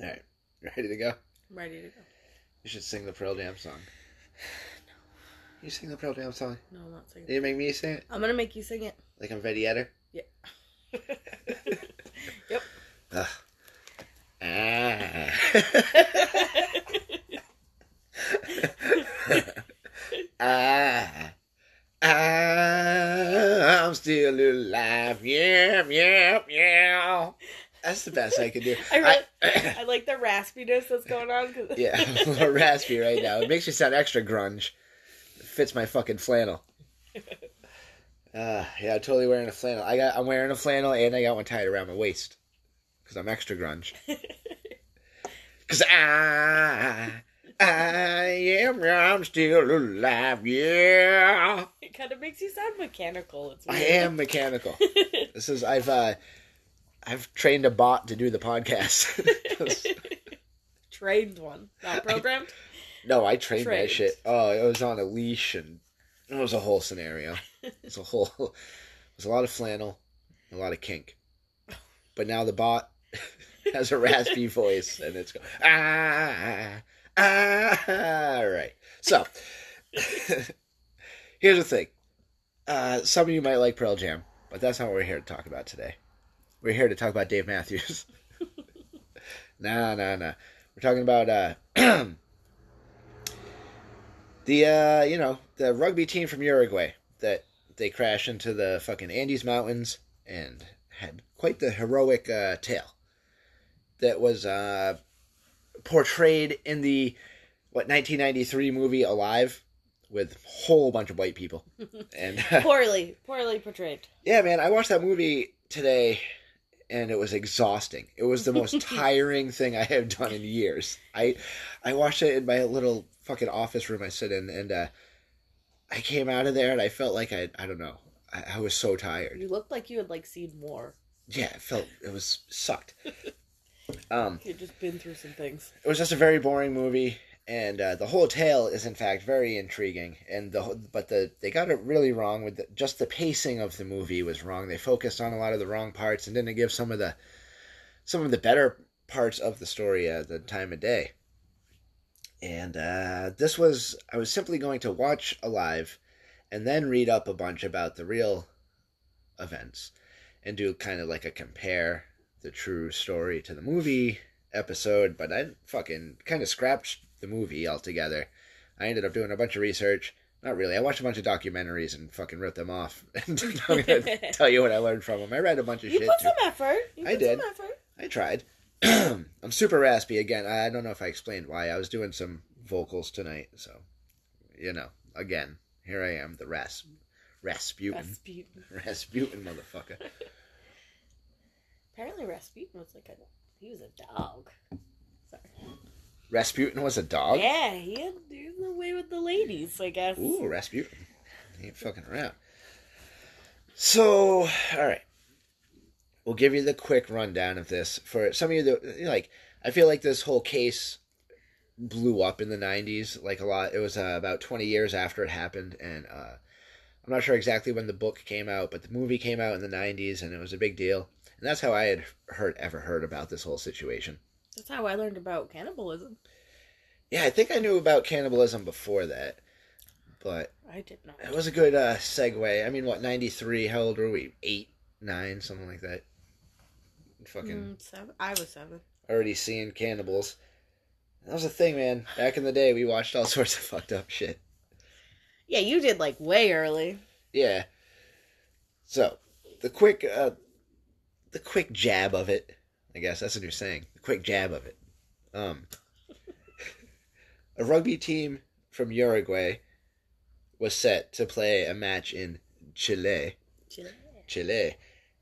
All right, ready to go? I'm ready to go. You should sing the Pearl Jam song. No. You sing the Pearl Jam song. No, I'm not singing. You make me sing it I'm gonna make you sing it. like I'm Betty Etter. Yeah. yep. Ugh. Ah. ah. Ah. I'm still alive. Yeah, yeah, yeah. That's the best I could do. I, really, I, like the raspiness that's going on. 'cause- yeah, I'm a little raspy right now. It makes me sound extra grunge. It fits my fucking flannel. Uh, yeah, I'm totally wearing a flannel. I got, I'm wearing a flannel and I got one tied around my waist because I'm extra grunge. Because I, I am, I'm still alive. Yeah, it kind of makes you sound mechanical. It's I am mechanical. This is I've, uh, I've trained a bot to do the podcast. Trained one, not programmed. No, I trained that shit. Oh, it was on a leash and it was a whole scenario. It was a whole, it was a lot of flannel, a lot of kink. But now the bot has a raspy voice and it's going ah ah. All right. So here's the thing. Uh, some of you might like Pearl Jam, but that's not what we're here to talk about today. We're here to talk about Dave Matthews. nah, nah, nah. We're talking about uh, the uh, you know the rugby team from Uruguay that they crashed into the fucking Andes Mountains and had quite the heroic uh, tale that was uh, portrayed in the what 1993 movie Alive with a whole bunch of white people and poorly, poorly portrayed. yeah man I watched that movie today and it was exhausting. It was the most tiring thing I have done in years. I I watched it in my little fucking office room I sit in and uh, I came out of there and I felt like I I don't know. I, I was so tired. You looked like you had like seen more. yeah it felt it was sucked. Um You'd just been through some things. it was just a very boring movie and uh, the whole tale is in fact very intriguing. And the but the they got it really wrong with the, just the pacing of the movie was wrong. They focused on a lot of the wrong parts and didn't give some of the some of the better parts of the story uh, the time of day. And uh, this was i was simply going to watch alive and then read up a bunch about the real events and do kind of like a compare the true story to the movie episode, but I fucking kind of scrapped the movie altogether. I ended up doing a bunch of research. Not really. I watched a bunch of documentaries and fucking wrote them off. And I'm gonna tell you what I learned from them. I read a bunch of You shit put too. some effort. You I did. Some effort. I tried. I'm super raspy again. I don't know if I explained why. I was doing some vocals tonight, so you know. Again, here I am, the rasp, Rasputin, Rasputin. Rasputin, motherfucker. Apparently, Rasputin was like a he was a dog. Rasputin was a dog. Yeah, he had he was away with the ladies. I guess. Ooh, Rasputin. He ain't fucking around. So, all right. We'll give you the quick rundown of this. For some of you that, like, I feel like this whole case blew up in the 90s, like a lot. It was uh, about 20 years after it happened, and uh, I'm not sure exactly when the book came out, but the movie came out in the 90s, and it was a big deal. And that's how I had heard ever heard about this whole situation. That's how I learned about cannibalism. Yeah, I think I knew about cannibalism before that, but I did not. It was a good uh, segue. I mean, what, 93? How old were we? Eight, nine, something like that. Fucking Mm, seven. I was seven. already seeing cannibals. That was a thing, man. Back in the day, we watched all sorts of fucked up shit. Yeah, you did like way early. Yeah. So, the quick, uh, the quick jab of it, I guess that's what you're saying. A quick jab of it. Um, a rugby team from Uruguay was set to play a match in Chile. Chile.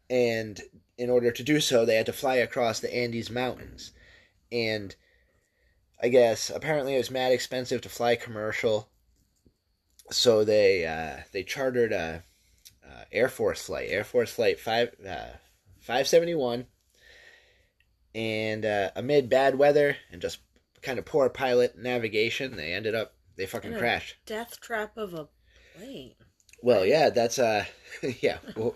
And in order to do so, they had to fly across the Andes Mountains. And I guess apparently it was mad expensive to fly commercial. So they uh, they chartered a, uh Air Force flight, Air Force flight five uh, five seventy one. And uh, amid bad weather and just kind of poor pilot navigation, they ended up they fucking crashed. Death trap of a plane. Well, yeah, that's uh, yeah. We'll,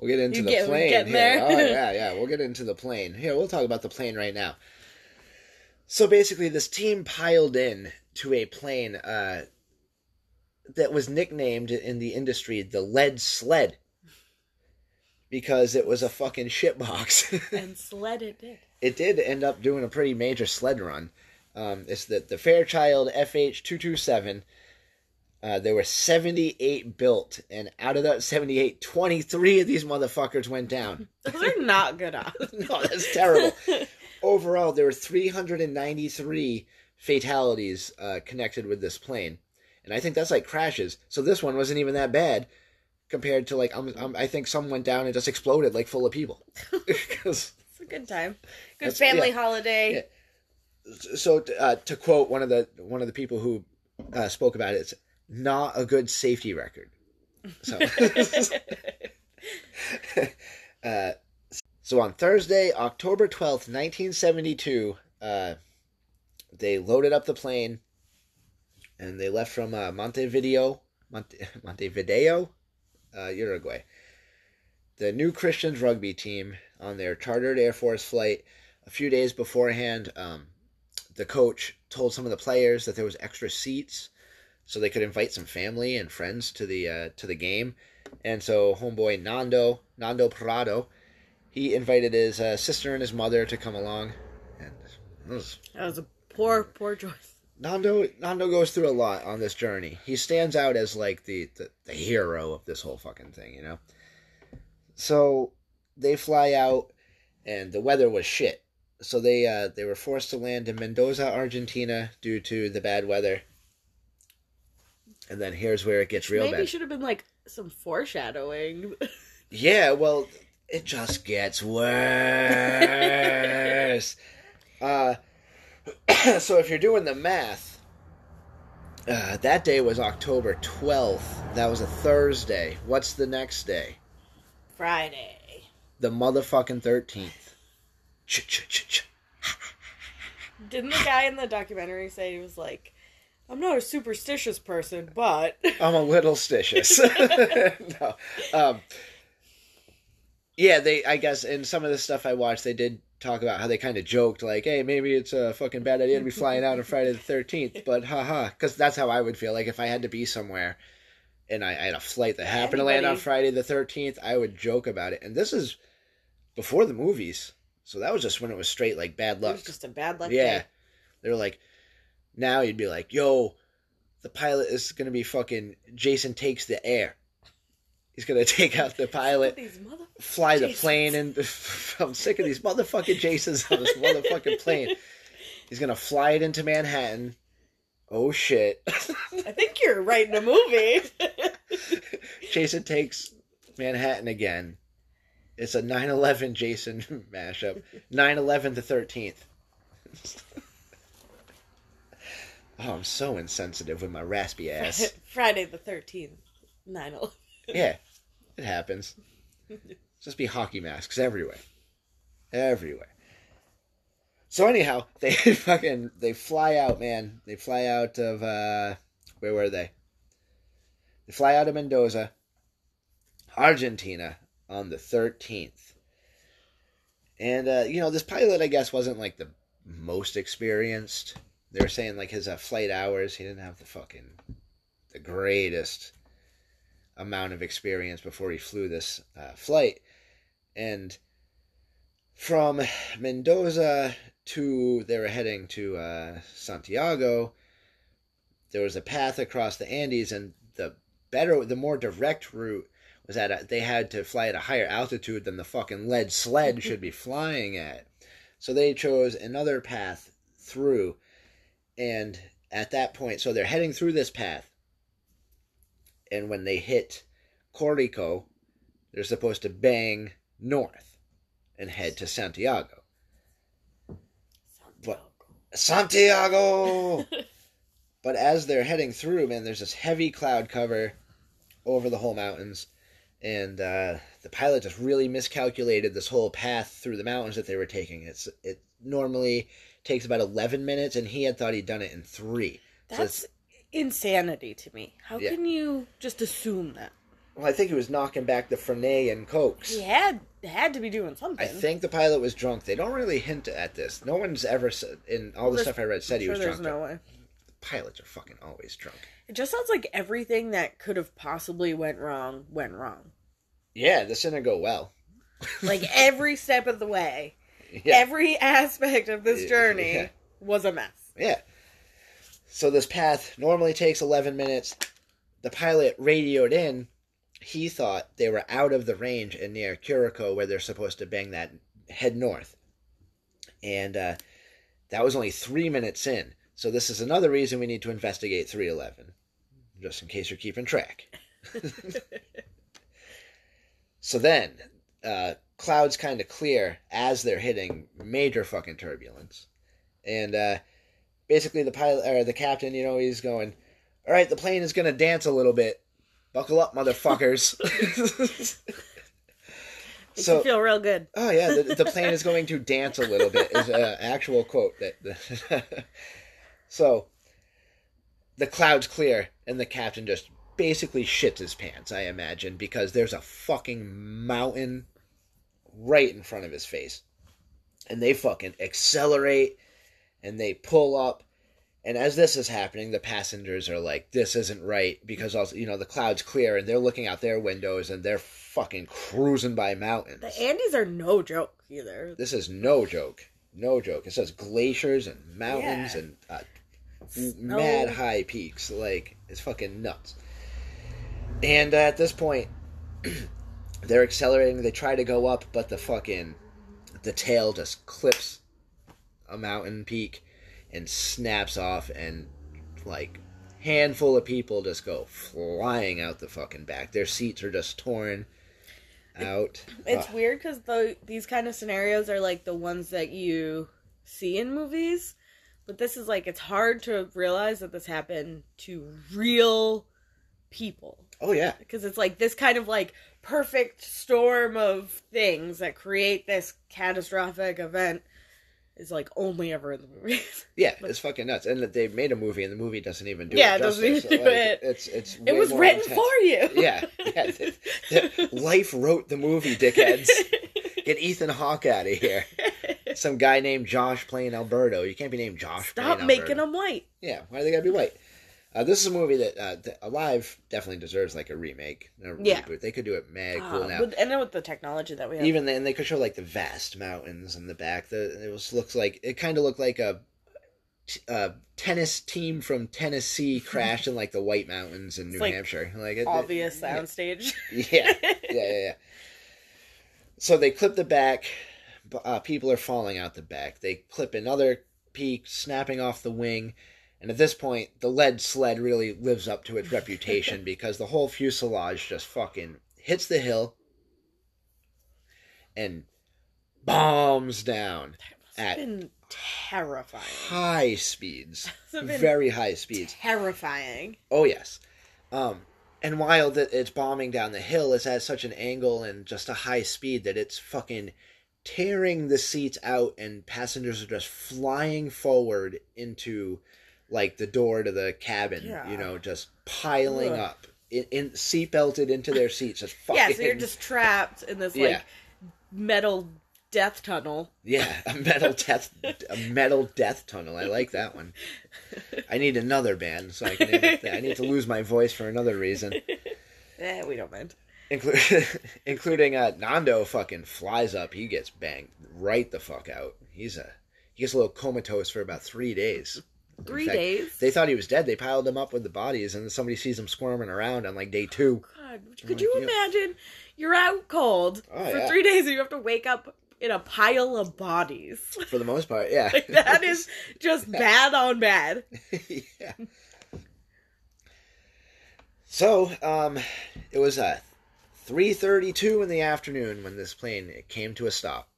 we'll get into the get- plane. here. Oh yeah, yeah. We'll get into the plane. Here, we'll talk about the plane right now. So basically, this team piled in to a plane uh, that was nicknamed in the industry the Lead Sled because it was a fucking shitbox. And sled it did. It did end up doing a pretty major sled run. Um, it's the, the Fairchild FH227. Uh, there were 78 built, and out of that 78, 23 of these motherfuckers went down. Those are not good odds. no, that's terrible. Overall, there were 393 fatalities uh, connected with this plane, and I think that's like crashes. So this one wasn't even that bad compared to like I'm, I'm, I think some went down and just exploded like full of people. It's a good time. Good That's- family yeah. holiday. so uh, to quote one of the one of the people who uh, spoke about it, it's not a good safety record. So. uh, so on Thursday, October 12th, 1972, uh, they loaded up the plane and they left from uh, Montevideo, Monte, Montevideo, uh, Uruguay. The New Christians rugby team on their chartered Air Force flight a few days beforehand, um, the coach told some of the players that there was extra seats so they could invite some family and friends to the uh, to the game. And so homeboy Nando, Nando Parrado, he invited his uh, sister and his mother to come along. And it was, That was a poor, poor choice. Nando Nando goes through a lot on this journey. He stands out as like the, the, the hero of this whole fucking thing, you know. So they fly out, and the weather was shit. So they uh, they were forced to land in Mendoza, Argentina, due to the bad weather. And then here's where it gets real bad. Maybe bad. should have been like some foreshadowing. Yeah, well, it just gets worse. uh, so if you're doing the math, uh, that day was October 12th. That was a Thursday. What's the next day? Friday. The motherfucking 13th. Didn't the guy in the documentary say he was like, I'm not a superstitious person, but I'm a little stitious. no. Um, yeah, they. I guess in some of the stuff I watched, they did talk about how they kind of joked, like, "Hey, maybe it's a fucking bad idea to be flying out on Friday the 13th," but haha, because that's how I would feel. Like if I had to be somewhere and I, I had a flight that happened to land on Friday the 13th, I would joke about it. And this is before the movies, so that was just when it was straight like bad luck. it was just a bad luck Yeah. day. They were like, now you'd be like, yo, the pilot is going to be fucking Jason takes the air. He's going to take out the pilot, mother- fly the plane, and I'm sick of these motherfucking Jasons on this motherfucking plane. He's going to fly it into Manhattan. Oh shit. I think you're writing a movie. Jason takes Manhattan again. It's a 9 11 Jason mashup. 9 11 the 13th. Oh, I'm so insensitive with my raspy ass. Friday the 13th. 9 11. Yeah, it happens. Just be hockey masks everywhere, everywhere. So anyhow, they fucking they fly out, man. They fly out of uh, where were they? They fly out of Mendoza, Argentina, on the thirteenth. And uh, you know, this pilot, I guess, wasn't like the most experienced. They were saying like his uh, flight hours, he didn't have the fucking the greatest amount of experience before he flew this uh, flight. And from Mendoza to, they were heading to uh, Santiago, there was a path across the Andes, and the better, the more direct route was that a, they had to fly at a higher altitude than the fucking lead sled mm-hmm. should be flying at. So they chose another path through, and at that point, so they're heading through this path, and when they hit Curico, they're supposed to bang north and head to Santiago. But- Santiago! but as they're heading through, man, there's this heavy cloud cover over the whole mountains, and uh, the pilot just really miscalculated this whole path through the mountains that they were taking. It's it normally takes about 11 minutes, and he had thought he'd done it in three. So That's insanity to me. How Yeah. can you just assume that? Well, I think he was knocking back the Fernet and Cokes. He had had to be doing something. I think the pilot was drunk. They don't really hint at this. No one's ever said in all the There's- stuff I read said he Sure was there's drunk. no way. Pilots are fucking always drunk. It just sounds like everything that could have possibly went wrong went wrong. Yeah, this didn't go well. Like every step of the way, Yeah, every aspect of this journey Yeah. was a mess. yeah. So this path normally takes eleven minutes. The pilot radioed in. He thought they were out of the range and near Curico, where they're supposed to bang that head north. And uh, that was only three minutes in. So this is another reason we need to investigate 311, just in case you're keeping track. so then, uh, clouds kind of clear as they're hitting major fucking turbulence, and uh, basically the pilot or the captain, you know, he's going, "All right, the plane is gonna dance a little bit. Buckle up, motherfuckers." Makes so you feel real good. Oh yeah, the, the plane is going to dance a little bit is an actual quote that. So, the clouds clear and the captain just basically shits his pants. I imagine because there's a fucking mountain right in front of his face, and they fucking accelerate and they pull up. And as this is happening, the passengers are like, "This isn't right," because also, you know, the clouds clear and they're looking out their windows and they're fucking cruising by mountains. The Andes are no joke either. This is no joke. No joke. It says glaciers and mountains Yeah. and uh, Mad high peaks. Like, it's fucking nuts. And uh, at this point, they're accelerating. They try to go up, but the fucking. The tail just clips a mountain peak and snaps off, and like. Handful of people just go flying out the fucking back. Their seats are just torn out. It's Ugh. weird because the these kind of scenarios are like the ones that you see in movies, but this is like it's hard to realize that this happened to real people Oh yeah. because it's like this kind of like perfect storm of things that create this catastrophic event is like only ever in the movies. Yeah, it's fucking nuts. And that they made a movie, and the movie doesn't even do Yeah, it it doesn't even do Like, it. It's it's it was written intense. for you. Yeah, yeah. the- the- Life wrote the movie, dickheads. Get Ethan Hawke out of here. Some guy named Josh playing Alberto. You can't be named Josh. Stop making them white. Yeah, why do they gotta be white? Uh, this is a movie that uh, that Alive definitely deserves like a remake, a Yeah. reboot. They could do it mad cool Uh, now. with, and then with the technology that we have, Even then, they could show like the vast mountains in the back. The it was looks like it kind of looked like a, t- a tennis team from Tennessee crashed in like the White Mountains in New like Hampshire. Like it, obvious it- soundstage. Yeah, yeah, yeah, yeah. So they clip the back. Uh, people are falling out the back. They clip another peak, snapping off the wing. And at this point, the lead sled really lives up to its reputation because the whole fuselage just fucking hits the hill and bombs down It's at been terrifying. high speeds, very high speeds. terrifying. Oh yes. Um, and while it's bombing down the hill, it's at such an angle and just a high speed that it's fucking tearing the seats out, and passengers are just flying forward into like the door to the cabin. Yeah. You know, just piling Ugh. up in, in seatbelted into their seats. Just fucking Yeah, so you're just trapped in this like Yeah. metal death tunnel. Yeah, a metal death, a metal death tunnel. I like that one. I need another band so I can. name it that. I need to lose my voice for another reason. Eh, we don't mind including including uh, Nando fucking flies up. He gets banged right the fuck out. He's a he gets a little comatose for about three days. Three fact, days. They thought he was dead. They piled him up with the bodies, and then somebody sees him squirming around on like day two. Oh, God, could like, you imagine? You're out cold oh, for yeah. three days, and you have to wake up in a pile of bodies. For the most part, yeah. like, that is just bad on bad. yeah. So, um, it was a 3:32 in the afternoon when this plane came to a stop.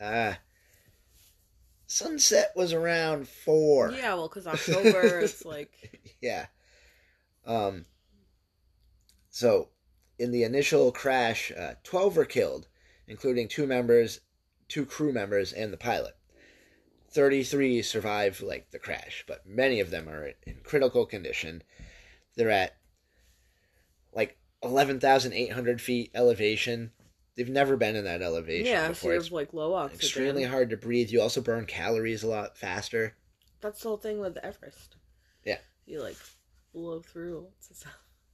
Uh sunset was around 4. Yeah, well cuz October it's like Yeah. Um so in the initial crash, uh, 12 were killed, including two members, two crew members and the pilot. 33 survived like the crash, but many of them are in critical condition. They're at 11,800 feet elevation. They've never been in that elevation yeah, so before. you It's like low oxygen. extremely hard to breathe. You also burn calories a lot faster. That's the whole thing with Everest. Yeah. You like blow through.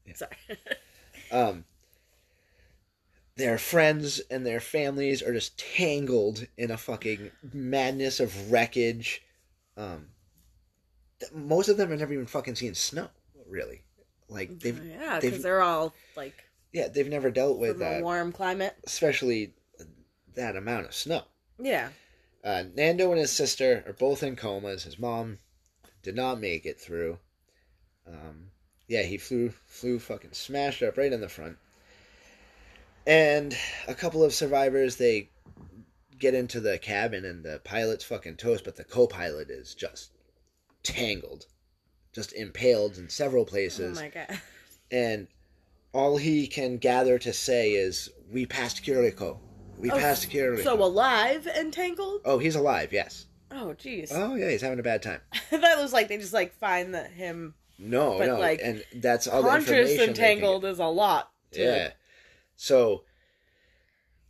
Yeah. Sorry. Um, their friends and their families are just tangled in a fucking madness of wreckage. Um, th- most of them have never even fucking seen snow, really. Like they've yeah, because they're all like yeah, they've never dealt with a uh, warm climate. especially that amount of snow. Yeah. Uh, Nando and his sister are both in comas. His mom did not make it through. Um, yeah, he flew flew fucking smashed up right in the front. And a couple of survivors they get into the cabin and the pilot's fucking toast, but the co-pilot is just tangled, just impaled in several Oh places, my god. and all he can gather to say is, "We passed Curico. We Oh, passed Curico." So alive and tangled? oh, he's alive. Yes. Oh jeez. Oh yeah, he's having a bad time. that was like they just like find that him No, no, like, and that's all the conscious information. and they tangled is a lot. Yeah. So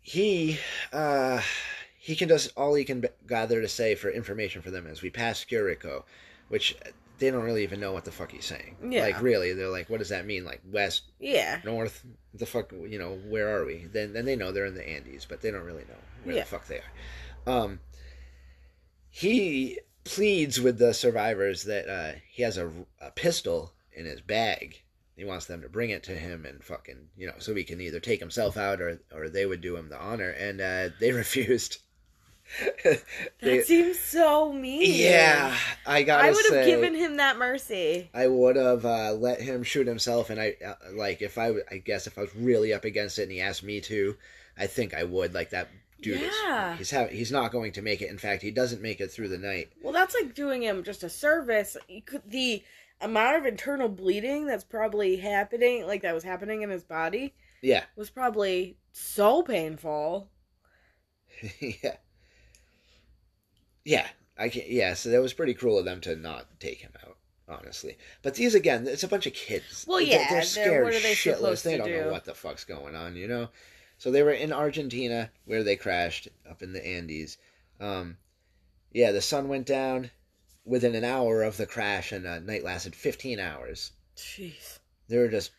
he uh he can just all he can b- gather to say for information for them is we passed Curico, which they don't really even know what the fuck he's saying. Yeah. Like really, they're like, what does that mean? Like west, Yeah. north, the fuck, you know, where are we? Then then they know they're in the Andes, but they don't really know where Yeah. the fuck they are. Um, he pleads with the survivors that uh, he has a, a pistol in his bag. He wants them to bring it to him and fucking, you know, so he can either take himself out or or they would do him the honor, and uh, they refused. That They- seems so mean. yeah, I gotta I would have given him that mercy. I would have uh, let him shoot himself, and I uh, like if I, I guess if I was really up against it and he asked me to, I think I would. Like that dude Yeah. is he's ha- he's not going to make it. In fact, he doesn't make it through the night. Well, that's like doing him just a service. Could, the amount of internal bleeding that's probably happening, like that was happening in his body, Yeah, was probably so painful. yeah, yeah. I can Yeah, so that was pretty cruel of them to not take him out. Honestly, but these again, it's a bunch of kids. Well, They're- yeah, they're they're- scared what are they shitless. They don't know what the fuck's going on, you know. So they were in Argentina where they crashed up in the Andes. Um, yeah, the sun went down within an hour of the crash, and uh, night lasted 15 hours. Jeez. They were just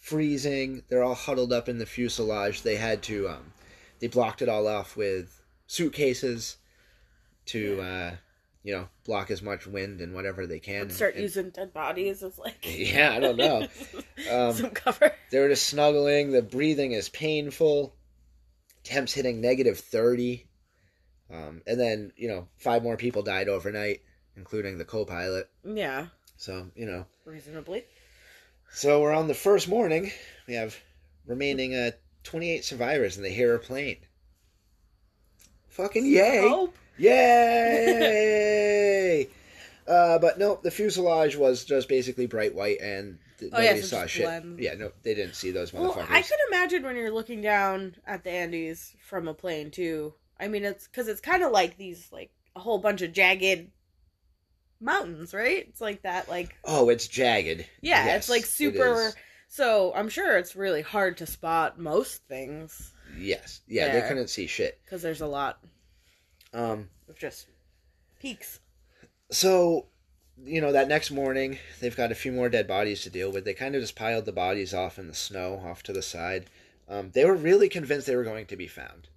freezing. They're all huddled up in the fuselage. They had to, um, they blocked it all off with suitcases to, uh, you know, block as much wind and whatever they can. Start And- using dead bodies as like Yeah, I don't know. Um, some cover. they were just snuggling. The breathing is painful. Temps hitting negative 30. Um, and then, you know, five more people died overnight, including the co pilot. Yeah, So, you know. reasonably. So we're on the first morning. We have remaining uh, 28 survivors, and they hear a plane. Fucking yay! Hope. Yay! uh, but no, the fuselage was just basically bright white, and th- Oh, yeah, nobody so saw just shit. blend. Yeah, no, they didn't see those Well. I could imagine when you're looking down at the Andes from a plane too. I mean, it's because it's kind of like these, like a whole bunch of jagged mountains, right? It's like that, like Oh, it's jagged. yeah, Yes, it's like it super. is. so I'm sure it's really hard to spot most things Yes, yeah, they There. couldn't see shit. because there's a lot Um, of just peaks. so you know that next morning they've got a few more dead bodies to deal with. They kind of just piled the bodies off in the snow, off to the side. Um, they were really convinced they were going to be found.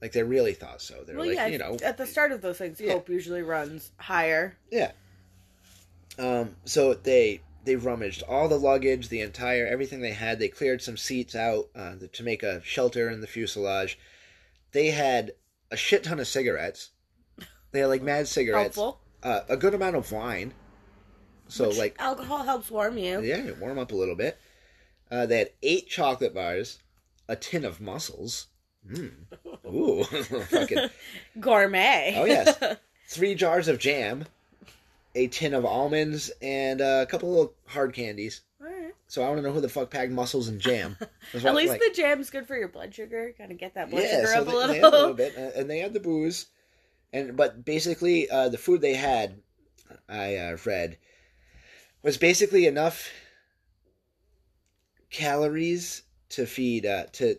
Like they really thought so. They were well, like, yeah, you know, at the start of those things, Yeah. hope usually runs higher. Yeah. Um, so they they rummaged all the luggage, the entire everything they had. They cleared some seats out uh, to make a shelter in the fuselage. They had a shit ton of cigarettes. They had like mad cigarettes, Helpful. uh, a good amount of wine. So Which like alcohol helps warm you. yeah, warm up a little bit. Uh, they had eight chocolate bars, a tin of mussels. Mm. Ooh, fucking Gourmet. Oh, yes. three jars of jam, a tin of almonds, and uh, a couple of hard candies. So I want to know who the fuck packed mussels and jam. At what, least like- the jam's good for your blood sugar. Kind of get that blood yeah, sugar so up they, a they little. had a little bit, uh, and they had the booze, and but basically uh, the food they had, I uh, read, was basically enough calories to feed uh, to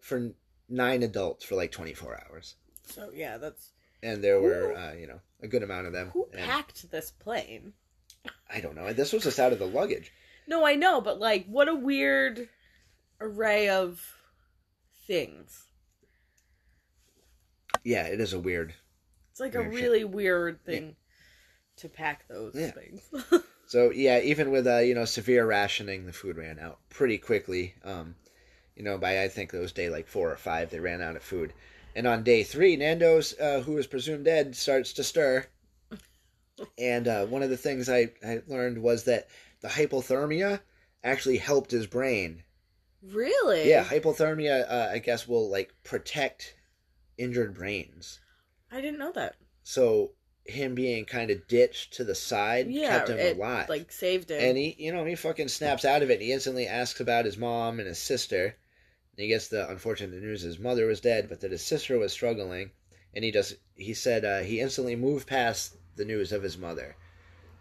for nine adults for like 24 hours, So yeah, that's and there were uh, you know a good amount of them. who and packed this plane. I don't know. This was just out of the luggage. No, I know, but like, what a weird array of things. Yeah, it is a weird. It's like a Weird shit. really weird thing to pack those Yeah. things. So yeah, even with uh, you know severe rationing, the food ran out pretty quickly. Um, you know, by I think it was day like four or five, they ran out of food. And on day three, Nando's, uh, who is presumed dead, starts to stir. And uh, one of the things I, I learned was that the hypothermia actually helped his brain. really? Yeah, hypothermia, uh, I guess, will like protect injured brains. I didn't know that. So him being kind of ditched to the side Yeah, kept him it alive. like saved him. And he, you know, he fucking snaps out of it. And he instantly asks about his mom and his sister. And he gets the unfortunate news his mother was dead, but that his sister was struggling. And he just, he said uh, he instantly moved past the news of his mother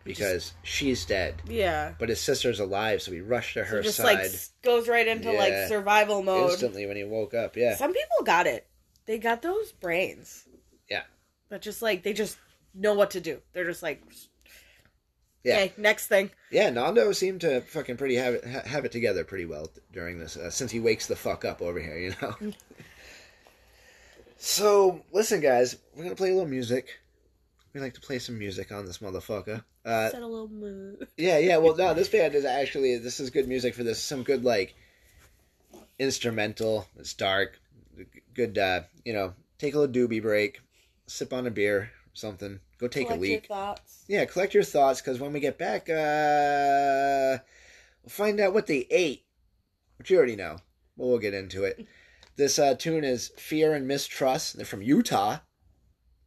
because she's dead. yeah. But his sister's alive, so he rushed to So her just side like goes right into like survival mode. instantly when he woke up. Yeah. Some people got it. They got those brains. Yeah. But just like they just know what to do. They're just like Yeah. Okay, next thing. Yeah, Nando seemed to fucking pretty have it ha- have it together pretty well during this uh, since he wakes the fuck up over here, you know. so listen, guys, we're gonna play a little music. We like to play some music on this motherfucker. Uh, Set a little mood. yeah, yeah. Well, no, this band is actually this is good music for this. Some good like instrumental. It's dark. Good, uh, you know. Take a little doobie break. Sip on a beer, or something. Go take Collect a your leak. thoughts. Yeah, collect your thoughts because when we get back, uh, we'll find out what they ate, which you already know. But we'll get into it. This uh, tune is Fear and Miss Trust. They're from Utah.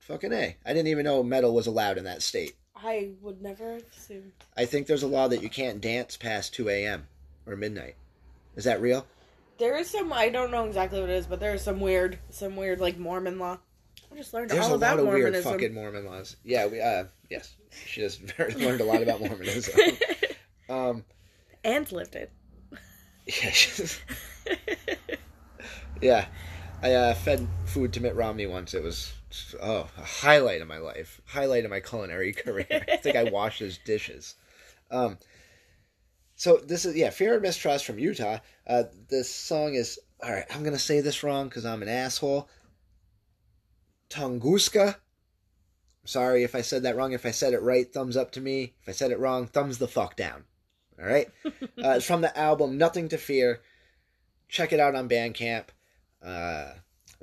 Fucking A. I didn't even know metal was allowed in that state. I would never have assumed. I think there's a law that you can't dance past 2 a.m. or midnight. Is that real? There is some I don't know exactly what it is, but there is some weird some weird like Mormon law. I just learned There's all a about lot of weird Mormonism. fucking Mormon laws. Yeah, we, uh, yes. She just very, learned a lot about Mormonism. um, and lived it. yeah, she's- Yeah, I uh, fed food to Mitt Romney once. It was oh a highlight of my life, highlight of my culinary career. I think I washed his dishes. Um, so this is yeah, Fear and Miss Trust from Utah. Uh, this song is all right. I'm gonna say this wrong because I'm an asshole. Tunguska. Sorry if I said that wrong. If I said it right, thumbs up to me. If I said it wrong, thumbs the fuck down. All right. uh, it's from the album Nothing to Fear. Check it out on Bandcamp. Uh,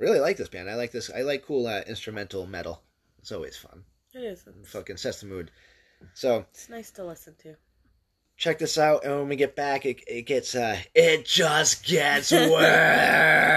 really like this band. I like this. I like cool uh, instrumental metal. It's always fun. It is. It's, Fucking sets the mood. So it's nice to listen to. check this out, and when we get back, it, it gets uh, it just gets worse.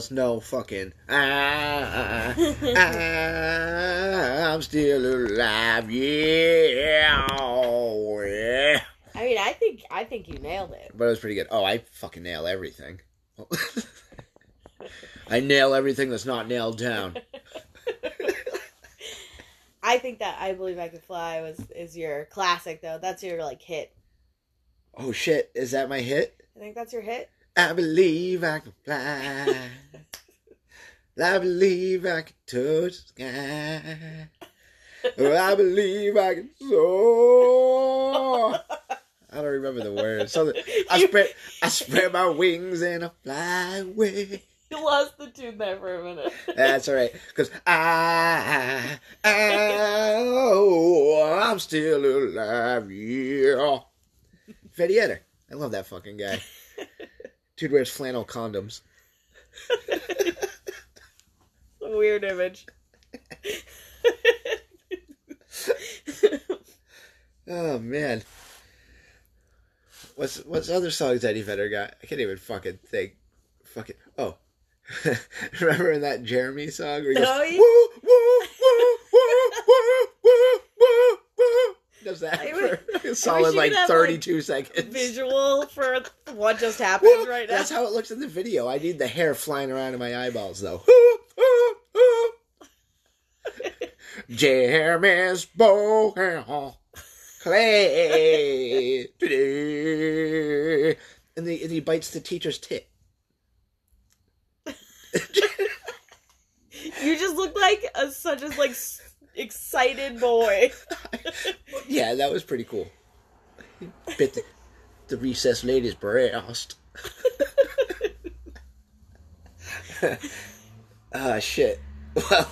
It's no fucking. Ah, ah, I'm still alive. Yeah. Oh, yeah. I mean, I think I think you nailed it. But it was pretty good. Oh, I fucking nail everything. I nail everything that's not nailed down. I think that I believe I could fly was is your classic though. That's your like hit. Oh shit, is that my hit? I think that's your hit. I believe I can fly. I believe I can touch the sky. Oh, I believe I can soar. I don't remember the words. Something, I spread I spread my wings and I fly away. You lost the tune there for a minute. That's all right, cause I, I, oh, I'm still alive, yeah. Fetty Etter, I love that fucking guy. Dude wears flannel condoms. Weird image. Oh man, what's what's other songs Eddie Vedder got? I can't even fucking think. Fucking oh, remember in that Jeremy song where he goes Oh, yeah. woo woo woo woo woo woo Does that I for wish- a solid like have, thirty like, seconds. Visual for what just happened Woo! right now. That's how it looks in the video. I need the hair flying around in my eyeballs though. Jeremy's bow clay today. And, the, and he bites the teacher's tit. You just look like a such as like excited boy. Yeah, that was pretty cool. He bit the, the recess lady's breast. Ah, shit. Well,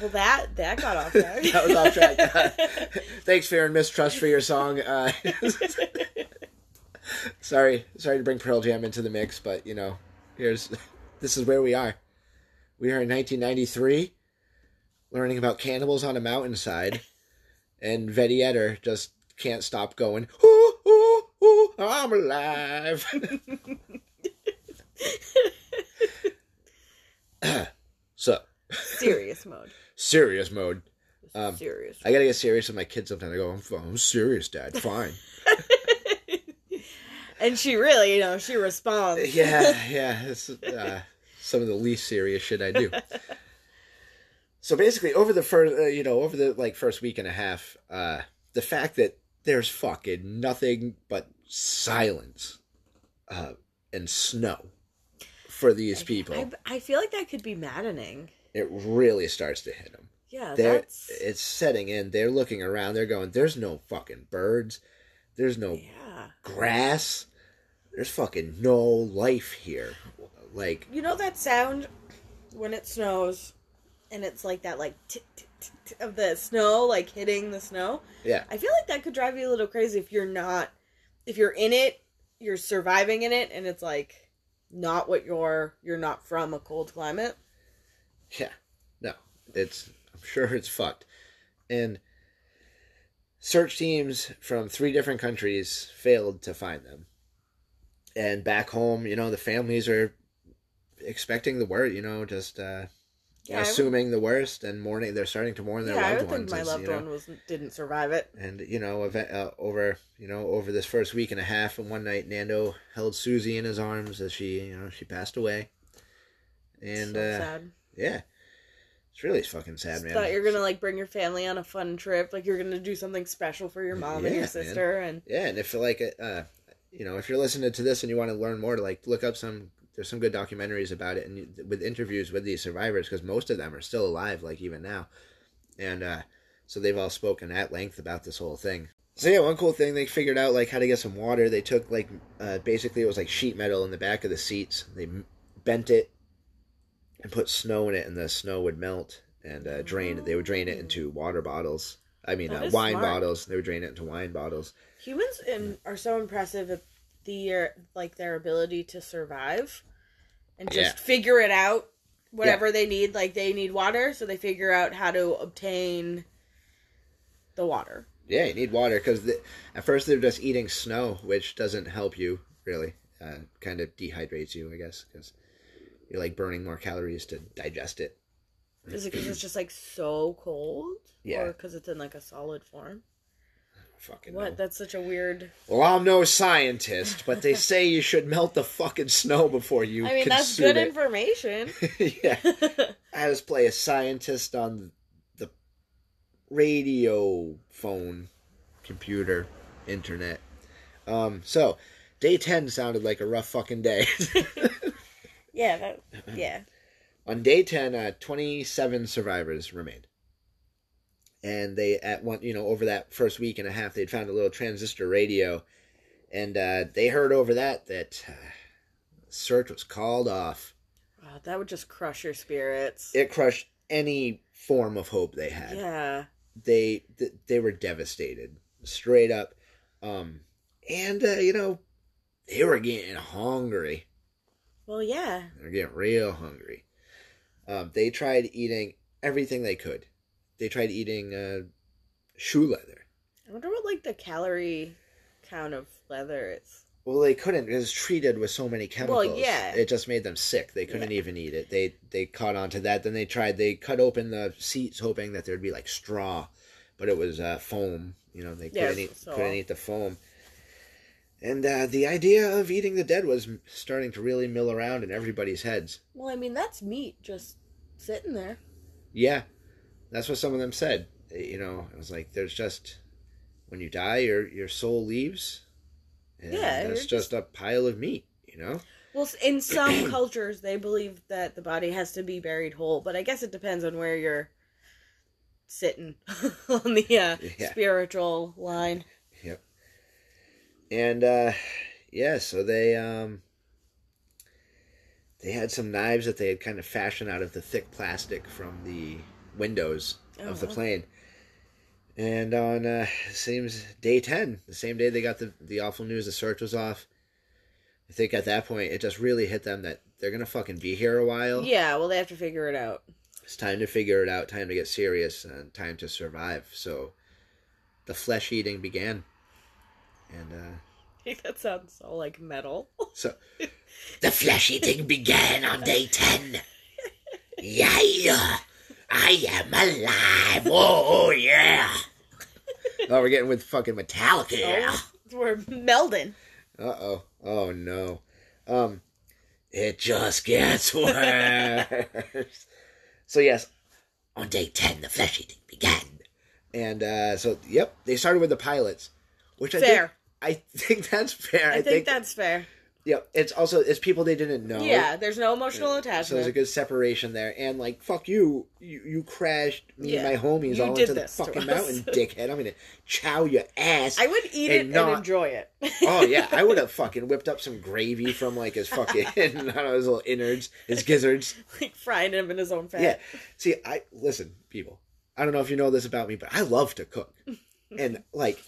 Well, that that got off track. that was off track. thanks, Fear and Miss Trust, for your song. Uh, sorry, sorry to bring Pearl Jam into the mix, but you know, here's this is where we are. We are in 1993, learning about cannibals on a mountainside, and Vetti Etter just can't stop going. Ooh, ooh, ooh, I'm alive. so, serious mode. serious mode. Um, serious. I gotta get serious with my kids sometimes. I go, I'm, I'm serious, Dad. Fine. and she really, you know, she responds. yeah, yeah. It's uh, some of the least serious shit I do. So basically, over the first, uh, you know, over the like first week and a half, uh, the fact that there's fucking nothing but silence uh, and snow for these people, I, I feel like that could be maddening. it really starts to hit them. Yeah, They're, that's it's setting in. They're looking around. They're going. There's no fucking birds. There's no yeah. grass. There's fucking no life here. Like, You know that sound when it snows, and it's like that, like of the snow, like hitting the snow. yeah, I feel like that could drive you a little crazy if you're not, if you're in it, you're surviving in it, and it's like not what you're, you're not from a cold climate. yeah. No, it's. I'm sure it's fucked. And search teams from three different countries failed to find them. And back home, you know, the families are expecting the word, You know, just uh, Yeah, I would- assuming the worst and mourning. They're starting to mourn their yeah, I loved would think ones. my as, loved you know, one was didn't survive it. and you know event, uh, over you know over this first week and a half and one night nando held susie in his arms as she you know she passed away and so uh sad. yeah it's really fucking sad man Thought you're gonna like bring your family on a fun trip, like you're gonna do something special for your mom Yeah, and your man. sister, and yeah and if like uh you know if you're listening to this and you want to learn more to like look up some there's some good documentaries about it and you- with interviews with these survivors because most of them are still alive like even now. And uh so they've all spoken at length about this whole thing. So yeah one cool thing they figured out like how to get some water. They took like uh basically it was like sheet metal in the back of the seats. They bent it and put snow in it and the snow would melt and uh, drain it. They would drain it into water bottles. I mean uh, wine smart. bottles. They would drain it into wine bottles. Humans in, are so impressive at the like their ability to survive and just Yeah. figure it out. Whatever they need, like they need water, so they figure out how to obtain the water. Yeah, you need water because at first they're just eating snow, which doesn't help you really. Uh, kind of dehydrates you, I guess. Cause you're like burning more calories to digest it. Is it because it's just like so cold? Yeah. Because it's in like a solid form? Fucking What? know. That's such a weird. Well, I'm no scientist, but they say you should melt the fucking snow before you I mean, that's good it. information. yeah. I was play a scientist on the radio phone, computer, internet. Um, so day ten sounded like a rough fucking day. yeah. That, yeah. on day ten, uh, twenty-seven survivors remained, and they at one, you know, over that first week and a half, they'd found a little transistor radio, and uh, they heard over that that uh, search was called off. Wow, that would just crush your spirits. It crushed any form of hope they had. yeah. they th- they were devastated straight up um and uh, you know they were getting hungry Well, yeah. they were getting real hungry um they tried eating everything they could they tried eating uh shoe leather. I wonder what like the calorie count of leather is. well they couldn't it was treated with so many chemicals. Well, yeah. it just made them sick. They couldn't Yeah. even eat it. They they caught on to that. Then they tried they cut open the seats hoping that there'd be like straw but it was uh foam you know they Yeah, couldn't eat so- couldn't eat the foam. And uh, the idea of eating the dead was starting to really mill around in everybody's heads. Well, I mean, that's meat just sitting there. yeah that's what some of them said you know it was like there's just when you die your your soul leaves and Yeah, there's you're just a pile of meat you know Well, in some cultures, they believe that the body has to be buried whole, but I guess it depends on where you're sitting on the uh, Yeah. spiritual line. Yep. And uh yeah so they um they had some knives that they had kind of fashioned out of the thick plastic from the windows of the Oh, wow. plane and on uh seems day 10 the same day they got the the awful news the search was off i think at that point it just really hit them that they're gonna fucking be here a while Yeah, well, they have to figure it out. it's time to figure it out time to get serious and time to survive so the flesh eating began and uh that sounds so like metal. So, the flesh eating began on day 10. Yeah, I am alive. Oh, yeah. Oh, we're getting with fucking Metallica. Oh, we're melding. Uh oh. Oh, no. Um, it just gets worse. so, yes, on day 10, the flesh eating began. And, uh, so, yep, they started with the pilots, which I think. I think that's fair. I, think, that's fair. Yeah, it's also it's people they didn't know. Yeah, there's no emotional So attachment. So there's a good separation there, and like fuck you, you, you crashed me Yeah. and my homies You all into the fucking mountain, dickhead. I'm gonna chow your ass. I would eat and it not- and enjoy it. oh yeah, I would have fucking whipped up some gravy from like his fucking I don't know his little innards, his gizzards. like frying him in his own fat. Yeah. See, I listen, people. I don't know if you know this about me, but I love to cook, and like.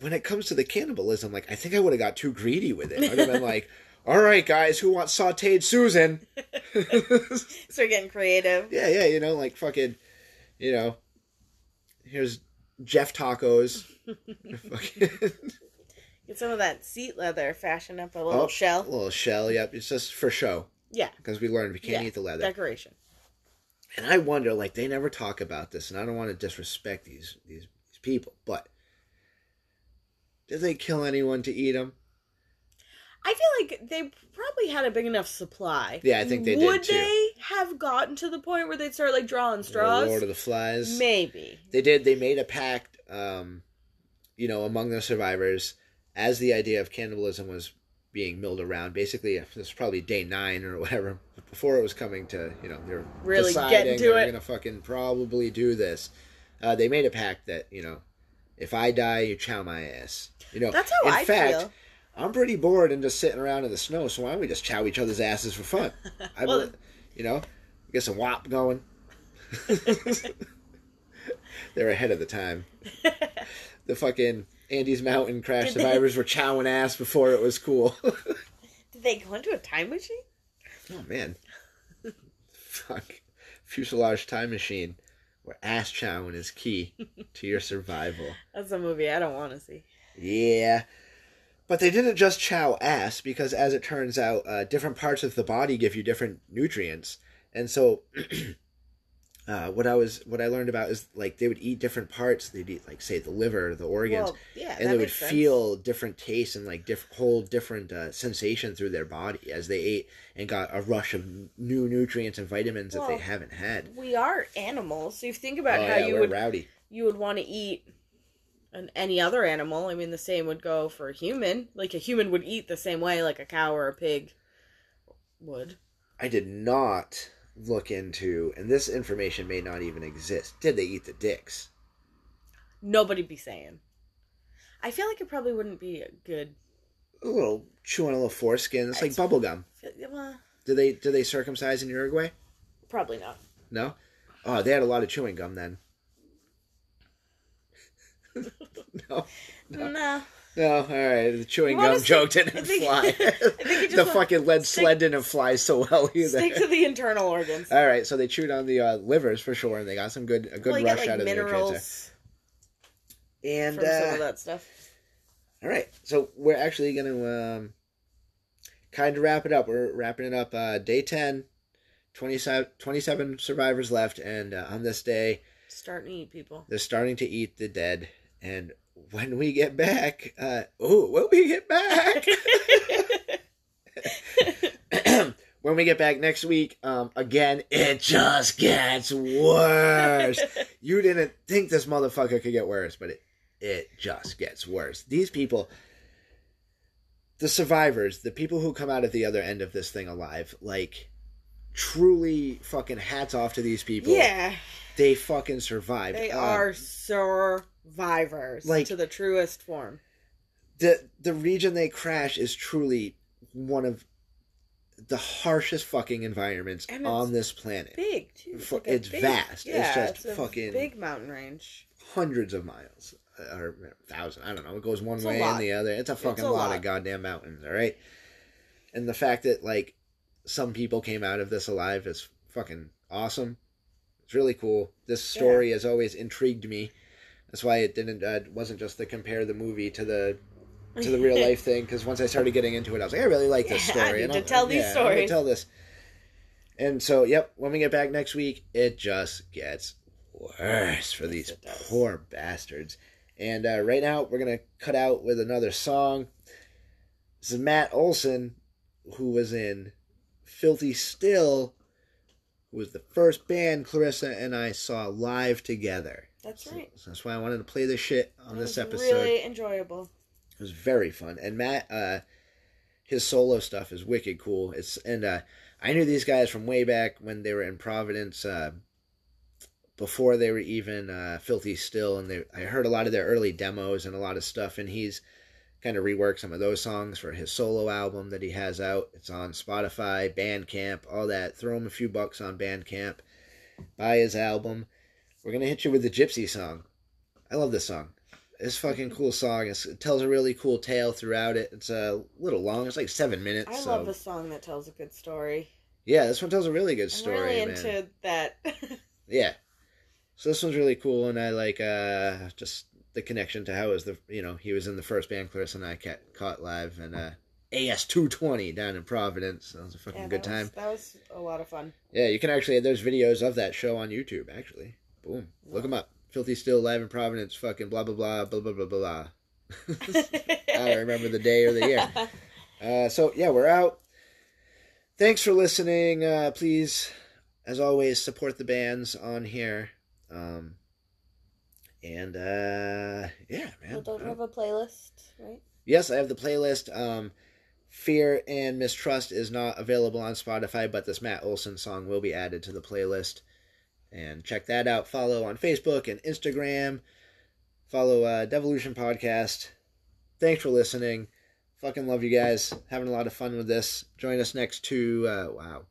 When it comes to the cannibalism, like I think I would have got too greedy with it. I'd have been like, "All right, guys, who wants sautéed Susan?" So you're getting creative. Yeah, yeah, you know, like fucking, you know, here's Jeff tacos. Get some of that seat leather, fashion up a little Oh, shell. A little shell, yep. It's just for show Yeah, because we learned we can't Yeah, eat the leather. decoration. And I wonder, like, they never talk about this, and I don't want to disrespect these these, these people, but did they kill anyone to eat them? I feel like they probably had a big enough supply. Yeah, I think they did, Would they have gotten to the point where they'd start like drawing straws? Lord of the Flies. Maybe. They did. They made a pact, um, you know, among the survivors as the idea of cannibalism was being milled around. Basically, this was probably day nine or whatever. Before it was coming to, you know, they're Really deciding getting to they're it. gonna fucking probably do this. Uh, they made a pact that you know, if I die, you chow my ass. You know, That's how in I fact, feel. I'm pretty bored and just sitting around in the snow. So why don't we just chow each other's asses for fun? I, Well- you know, get some wop going. They're ahead of the time. The fucking Andes Mountain crash Did they- survivors were chowing ass before it was cool. Did they go into a time machine? oh man, fuck, fuselage time machine, where ass chowing is key to your survival. That's a movie I don't want to see. Yeah. But they didn't just chow ass because, as it turns out, uh, different parts of the body give you different nutrients, and so. Uh, what I was, what I learned about is like they would eat different parts. They'd eat like say the liver, the organs, Well, yeah, and they would sense. feel different tastes and like diff- whole different uh, sensation through their body as they ate and got a rush of new nutrients and vitamins that they haven't had. We are animals, so you think about oh how yeah, you would rowdy. you would want to eat an any other animal. I mean, the same would go for a human. Like a human would eat the same way, like a cow or a pig would. I did not look into, and this information may not even exist. Did they eat the dicks? Nobody be saying. I feel like it probably wouldn't be a good. A little chewing a little foreskin. It's like bubble gum. Well, Do they do they circumcise in Uruguay? probably not. No. Oh, they had a lot of chewing gum then. no. No. No, all right. The chewing gum joke didn't I think- fly. I think you just the fucking lead stick- sled didn't fly so well either. Stick to the internal organs. all right, so they chewed on the uh, livers for sure, and they got some good a good well, rush get like out of the nutrients. minerals there. And from some uh, of that stuff. all right, so we're actually going to um, kind of wrap it up. We're wrapping it up. Uh, day 10, 27, 27 survivors left, and uh, on this day, Starting to eat people. they're starting to eat the dead. And when we get back, uh, oh, when we get back. when we get back next week, um, again, it just gets worse. you didn't think this motherfucker could get worse, but it, it just gets worse. These people, the survivors, the people who come out at the other end of this thing alive, like, truly fucking hats off to these people. yeah, They fucking survived. they Um, are survivors like- to the truest form. the the region they crash is truly one of the harshest fucking environments on this planet. Big too. It's, like it's big- vast. It's Yeah, just a fucking- big mountain range. Hundreds of miles uh, or thousand. I don't know. It goes one It's way and the other. It's a fucking a lot, lot. of goddamn mountains. All right. And the fact that like some people came out of this alive is fucking awesome. It's really cool. This story has always intrigued me. That's why it didn't uh, wasn't just to compare the movie to the to the real life thing because once I started getting into it, I was like, I really like this Yeah, I story. need and to I'm- tell these yeah, stories. Tell this. And so, yep, when we get back next week, it just gets worse for these poor bastards. And uh, right now, we're gonna cut out with another song. This is Matt Olson, who was in Filthy Still, who was the first band Clarissa and I saw live together. That's So- right. so that's why I wanted to play this shit on It this was episode. Really enjoyable. It was very fun. And Matt, uh, his solo stuff is wicked cool. It's and uh, I knew these guys from way back when they were in Providence, uh, before they were even uh, Filthy Still, and they I heard a lot of their early demos and a lot of stuff. And he's kind of reworked some of those songs for his solo album that he has out. It's on Spotify, Bandcamp, all that. Throw him a few bucks on Bandcamp. Buy his album. We're gonna hit you with the Gypsy song. I love this song. It's a fucking cool song. It's, it tells a really cool tale throughout it. It's a little long. It's like seven minutes. I so. love a song that tells a good story. Yeah, this one tells a really good story. I'm really man. into that. Yeah. So this one's really cool, and I like uh just the connection to how was the you know he was in the first band Clarissa and I ca- caught live and uh AS two twenty down in Providence. That was a fucking Yeah, good that time. That was a lot of fun. Yeah, you can actually there's videos of that show on YouTube. Actually, boom, look them up. Filthy Still live in Providence. Fucking blah blah blah blah blah blah blah. I don't remember the day or the year. Uh, so yeah, we're out. Thanks for listening. Uh, please, as always, support the bands on here. Um, and uh, yeah, man. Well, don't Uh, you have a playlist, right? yes, I have the playlist. Um, Fear and Miss Trust is not available on Spotify, but this Matt Olson song will be added to the playlist. And check that out. Follow on Facebook and Instagram. Follow uh, Devolution Podcast. Thanks for listening. Fucking love you guys. Having a lot of fun with this. Join us next to uh, wow.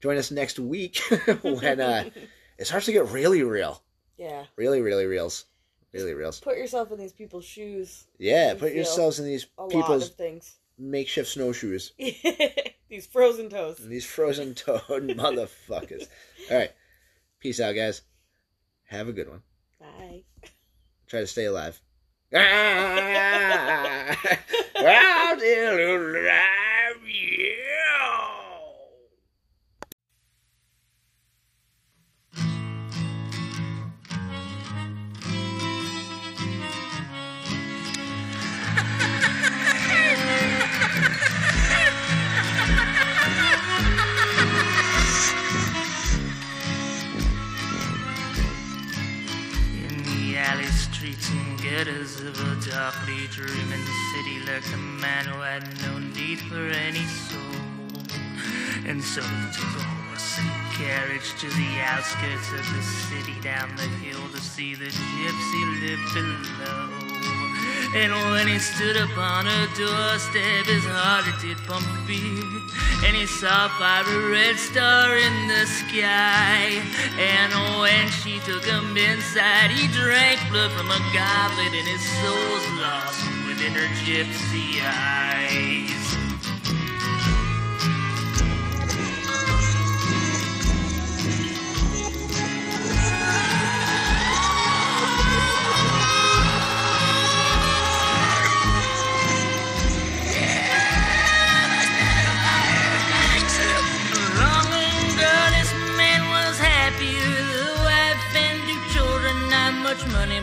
Join us next week when uh, it starts to get really real. yeah. Really, really reals. Really reals. Put yourself in these people's shoes. Yeah, You put yourselves in these A lot people's of things. makeshift snowshoes. these frozen toes. These frozen toad motherfuckers. All right. Peace out, guys. Have a good one. Bye. Try to stay alive. streets and of a darkly dreaming city lurked a man who had no need for any soul. And so he took a horse and carriage to the outskirts of the city down the hill to see the gypsy live below. And when he stood upon her doorstep, his heart it did pump fear. And he saw fiery red star in the sky. And when she took him inside, he drank blood from a goblet, and his soul's lost within her gypsy eyes.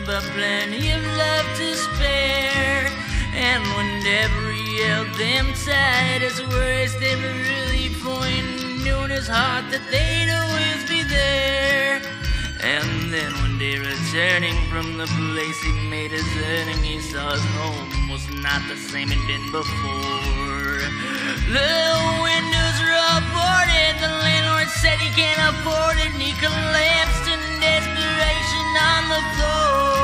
But plenty of love to spare. And when Deborah held them tight, his words they were really pointing knew in his heart that they'd always be there. And then one day returning from the place he made his earning, he saw his home was not the same it'd been before. The windows were all boarded, the landlord said he can't afford it, and he collapsed in desperation on the floor.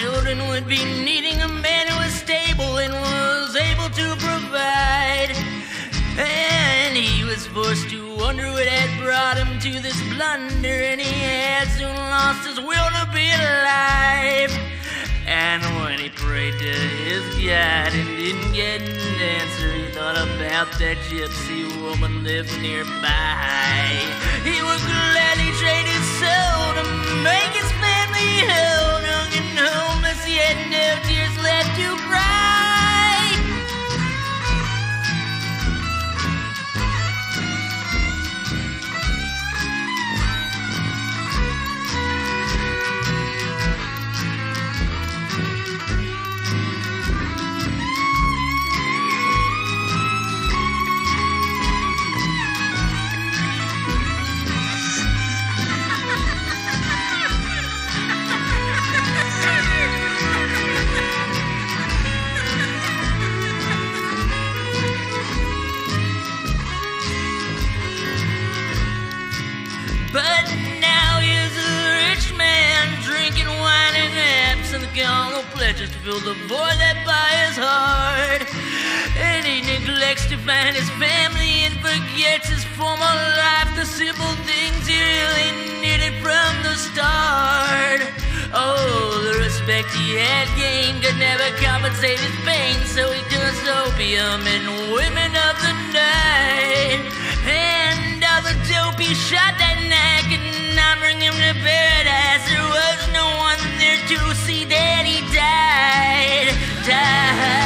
Children would be needing a man who was stable and was able to provide. And he was forced to wonder what had brought him to this blunder, and he had soon lost his will to be alive. And when he prayed to his God and didn't get an answer, he thought about that gypsy woman lived nearby. He would gladly trade his soul to make his family whole. And homeless, had no tears left to cry. Gone pleasures to fill the void that by his heart. And he neglects to find his family and forgets his former life, the simple things he really needed from the start. Oh, the respect he had gained could never compensate his pain, so he does opium and women of the night. And all the dope he shot that night could not bring him to paradise. There was no one there to died.